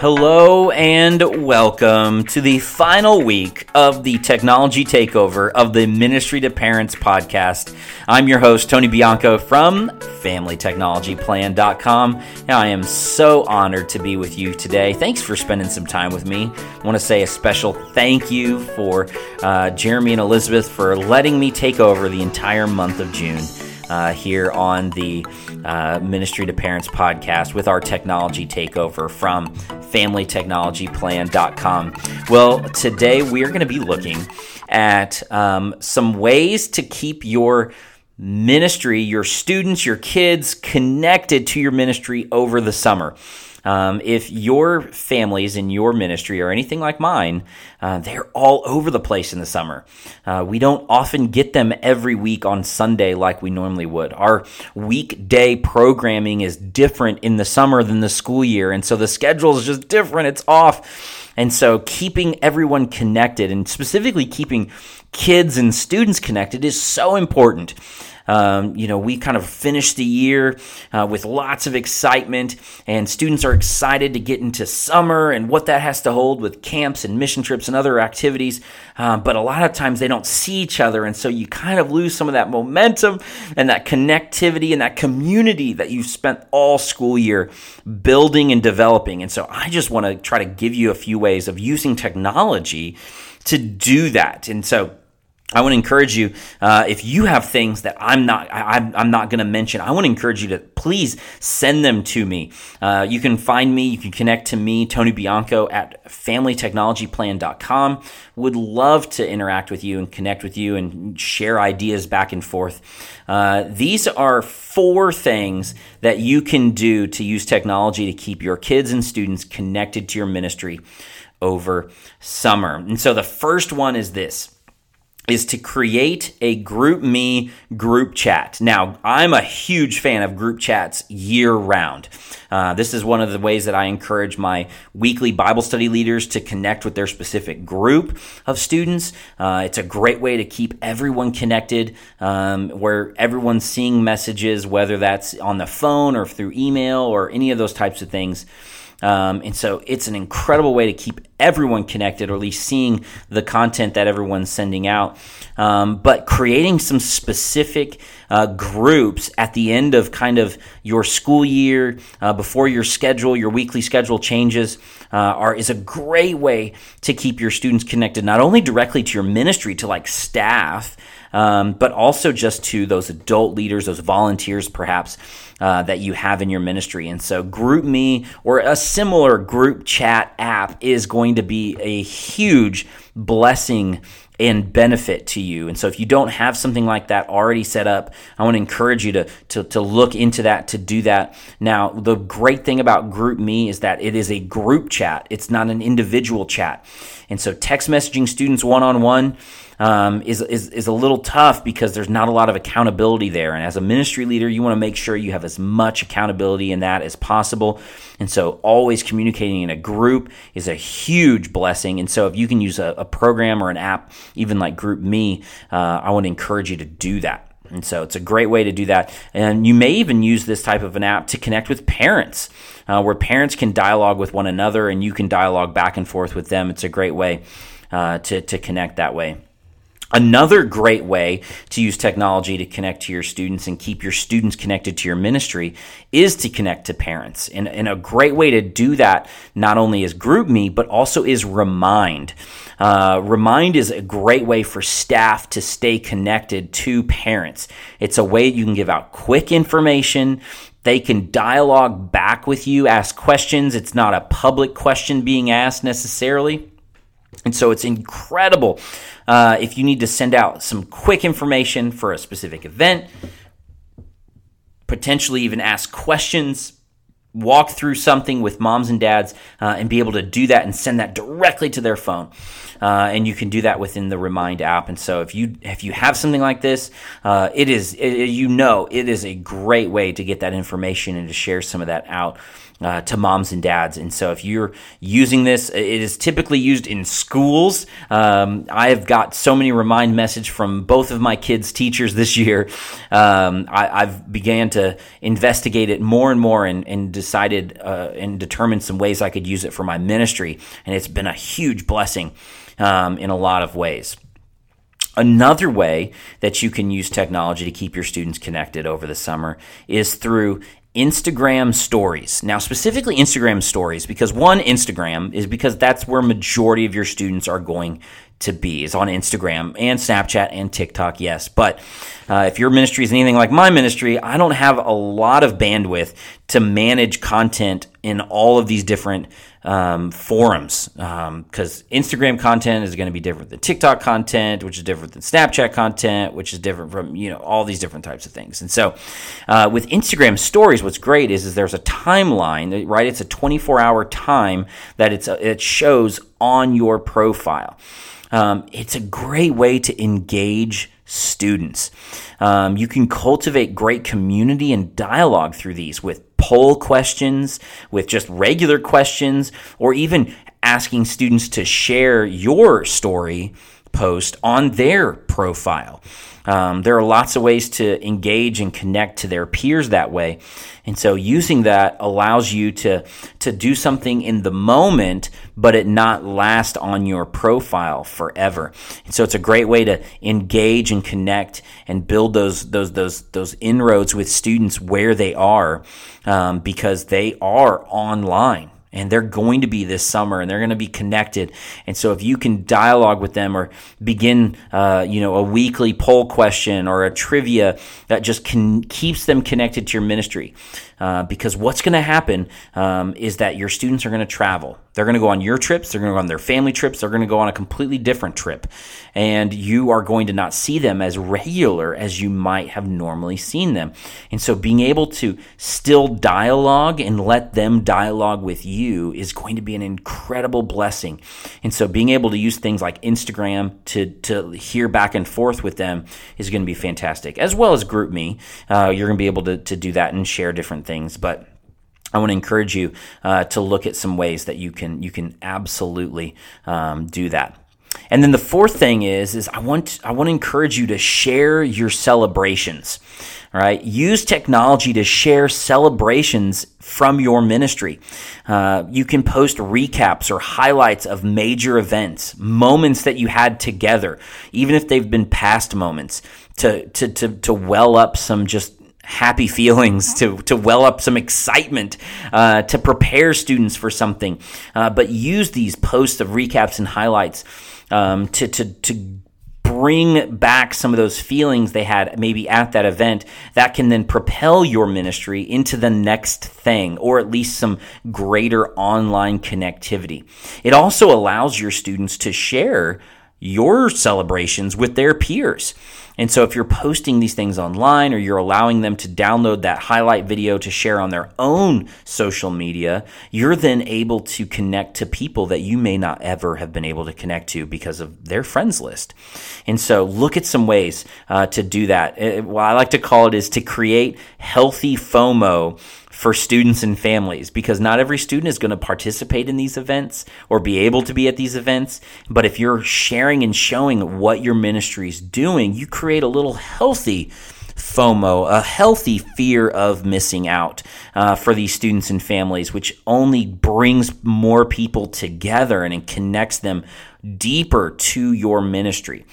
Hello and welcome to the final week of the technology takeover of the Ministry to Parents podcast. I'm your host, Tony Bianco from FamilyTechnologyPlan.com. And I am so honored to be with you today. Thanks for spending some time with me. I want to say a special thank you for uh, Jeremy and Elizabeth for letting me take over the entire month of June uh, here on the uh, Ministry to Parents podcast with our technology takeover from FamilyTechnologyPlan.com. Well, today we are going to be looking at um, some ways to keep your ministry, your students, your kids connected to your ministry over the summer. Um, if your families in your ministry are anything like mine, uh, they're all over the place in the summer. Uh, we don't often get them every week on Sunday like we normally would. Our weekday programming is different in the summer than the school year, and so the schedule is just different. It's off. And so keeping everyone connected and specifically keeping kids and students connected is so important. Um, you know, we kind of finished the year uh, with lots of excitement, and students are excited to get into summer and what that has to hold with camps and mission trips and other activities. Uh, but a lot of times they don't see each other, and so you kind of lose some of that momentum and that connectivity and that community that you've spent all school year building and developing. And so I just want to try to give you a few ways of using technology to do that. And so I want to encourage you uh, if you have things that I'm not I, am not going to mention. I want to encourage you to please send them to me. Uh, you can find me. You can connect to me, Tony Bianco at FamilyTechnologyPlan.com. Would love to interact with you and connect with you and share ideas back and forth. Uh, these are four things that you can do to use technology to keep your kids and students connected to your ministry over summer. And so the first one is this is to create a GroupMe group chat. Now, I'm a huge fan of group chats year round. Uh, this is one of the ways that I encourage my weekly Bible study leaders to connect with their specific group of students. Uh, it's a great way to keep everyone connected, um, where everyone's seeing messages, whether that's on the phone or through email or any of those types of things. Um, and so it's an incredible way to keep everyone connected, or at least seeing the content that everyone's sending out. Um, but creating some specific uh, groups at the end of kind of your school year, uh, before your schedule, your weekly schedule changes, uh, are is a great way to keep your students connected, not only directly to your ministry, to like staff um, but also just to those adult leaders, those volunteers, perhaps. Uh, that you have in your ministry. And so, GroupMe or a similar group chat app is going to be a huge blessing and benefit to you. And so if you don't have something like that already set up, I want to encourage you to, to, to look into that, to do that. Now, the great thing about GroupMe is that it is a group chat. It's not an individual chat. And so text messaging students one on one, um, is, is, is a little tough because there's not a lot of accountability there. And as a ministry leader, you want to make sure you have as much accountability in that as possible. And so, always communicating in a group is a huge blessing. And so, if you can use a, a program or an app, even like GroupMe, uh, I want to encourage you to do that. And so it's a great way to do that. And you may even use this type of an app to connect with parents, uh, where parents can dialogue with one another and you can dialogue back and forth with them. It's a great way uh, to, to connect that way. Another great way to use technology to connect to your students and keep your students connected to your ministry is to connect to parents. And, and a great way to do that not only is GroupMe, but also is Remind. Uh, Remind is a great way for staff to stay connected to parents. It's a way you can give out quick information. They can dialogue back with you, ask questions. It's not a public question being asked necessarily. And so it's incredible uh, if you need to send out some quick information for a specific event, potentially even ask questions, walk through something with moms and dads, uh, and be able to do that and send that directly to their phone. Uh, and you can do that within the Remind app. And so if you if you have something like this, uh, it is it, you know it is a great way to get that information and to share some of that out uh, to moms and dads. And so if you're using this, it is typically used in schools. Um, I have got so many remind message from both of my kids' teachers this year. Um, I, have began to investigate it more and more and, and decided uh, and determined some ways I could use it for my ministry. And it's been a huge blessing um, in a lot of ways. Another way that you can use technology to keep your students connected over the summer is through Instagram stories. Now, specifically Instagram stories, because one, Instagram is because that's where majority of your students are going to be is on Instagram and Snapchat and TikTok, yes. But uh, if your ministry is anything like my ministry, I don't have a lot of bandwidth to manage content in all of these different um, forums because um, Instagram content is going to be different than TikTok content, which is different than Snapchat content, which is different from you know all these different types of things. And so, uh, with Instagram Stories, what's great is is there's a timeline, right? It's a 24 hour time that it's a, it shows on your profile. Um, it's a great way to engage students. Um, you can cultivate great community and dialogue through these with poll questions, with just regular questions, or even asking students to share your story post on their profile. Um, there are lots of ways to engage and connect to their peers that way. And so using that allows you to, to do something in the moment, but it not last on your profile forever. And so it's a great way to engage and connect and build those, those, those, those inroads with students where they are, um, because they are online and they're going to be this summer and they're going to be connected. And so if you can dialogue with them or begin uh, you know a weekly poll question or a trivia that just can, keeps them connected to your ministry uh, because what's going to happen um, is that your students are going to travel. They're going to go on your trips they're going to go on their family trips they're going to go on a completely different trip. And you are going to not see them as regular as you might have normally seen them. And so being able to still dialogue and let them dialogue with you you is going to be an incredible blessing. And so being able to use things like Instagram to, to hear back and forth with them is going to be fantastic, as well as GroupMe. Uh, you're going to be able to, to do that and share different things. But I want to encourage you uh, to look at some ways that you can you can absolutely um, do that. And then the fourth thing is is I want I want to encourage you to share your celebrations. All right, use technology to share celebrations from your ministry. Uh, you can post recaps or highlights of major events, moments that you had together, even if they've been past moments, to to to, to well up some just happy feelings, to, to well up some excitement, uh, to prepare students for something. Uh, but use these posts of recaps and highlights um, to, to, to bring back some of those feelings they had maybe at that event that can then propel your ministry into the next thing or at least some greater online connectivity. It also allows your students to share your celebrations with their peers. And so if you're posting these things online or you're allowing them to download that highlight video to share on their own social media, you're then able to connect to people that you may not ever have been able to connect to because of their friends list. And so look at some ways uh, to do that. It, what I like to call it is to create healthy FOMO for students and families because not every student is going to participate in these events or be able to be at these events. But if you're sharing and showing what your ministry is doing, you create a little healthy FOMO, a healthy fear of missing out uh, for these students and families, which only brings more people together and connects them deeper to your ministry.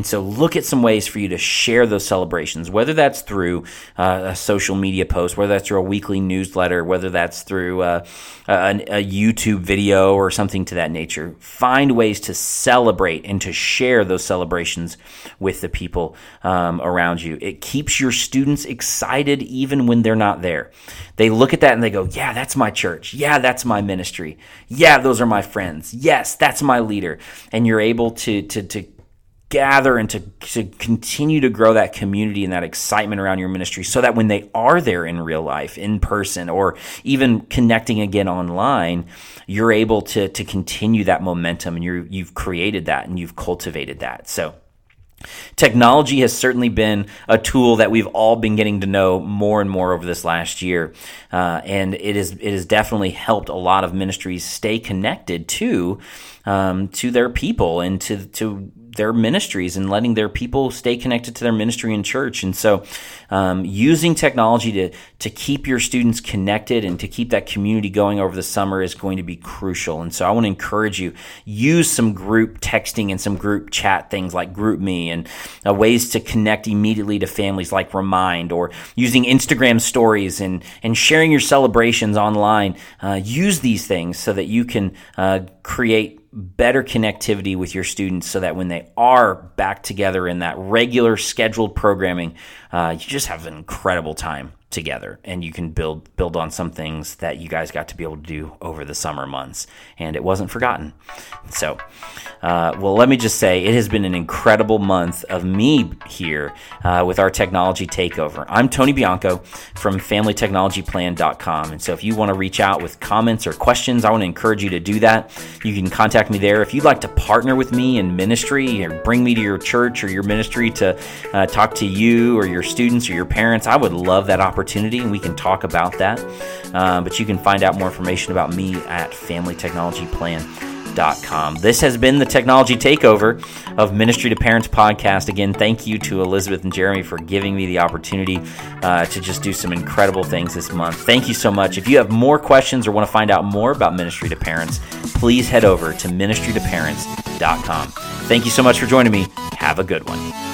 And so look at some ways for you to share those celebrations, whether that's through uh, a social media post, whether that's through a weekly newsletter, whether that's through uh, a, a, YouTube video or something to that nature. Find ways to celebrate and to share those celebrations with the people um, around you. It keeps your students excited even when they're not there. They look at that and they go, Yeah, that's my church. Yeah, that's my ministry. Yeah, those are my friends. Yes, that's my leader. And you're able to, to, to gather and to, to continue to grow that community and that excitement around your ministry so that when they are there in real life, in person, or even connecting again online, you're able to, to continue that momentum and you you've created that and you've cultivated that. So, Technology has certainly been a tool that we've all been getting to know more and more over this last year, uh, and it is it has definitely helped a lot of ministries stay connected to um, to their people and to to their ministries and letting their people stay connected to their ministry and church. And so, um, using technology to to keep your students connected and to keep that community going over the summer is going to be crucial. And so, I want to encourage you use some group texting and some group chat things like GroupMe and uh, ways to connect immediately to families like Remind or using Instagram stories and and sharing your celebrations online. Uh, use these things so that you can uh, create better connectivity with your students so that when they are back together in that regular scheduled programming, uh, you just have an incredible time together and you can build build on some things that you guys got to be able to do over the summer months and it wasn't forgotten so uh, well let me just say it has been an incredible month of me here uh, with our technology takeover. I'm tony bianco from familytechnologyplan.com and so if you want to reach out with comments or questions i want to encourage you to do that. You can contact me there. If you'd like to partner with me in ministry or bring me to your church or your ministry to uh, talk to you or your students or your parents i would love that opportunity and we can talk about that. Uh, but you can find out more information about me at familytechnologyplan.com. This has been the Technology Takeover of Ministry to Parents podcast. Again, thank you to Elizabeth and Jeremy for giving me the opportunity uh, to just do some incredible things this month. Thank you so much. If you have more questions or want to find out more about Ministry to Parents, please head over to ministrytoparents.com. Thank you so much for joining me. Have a good one.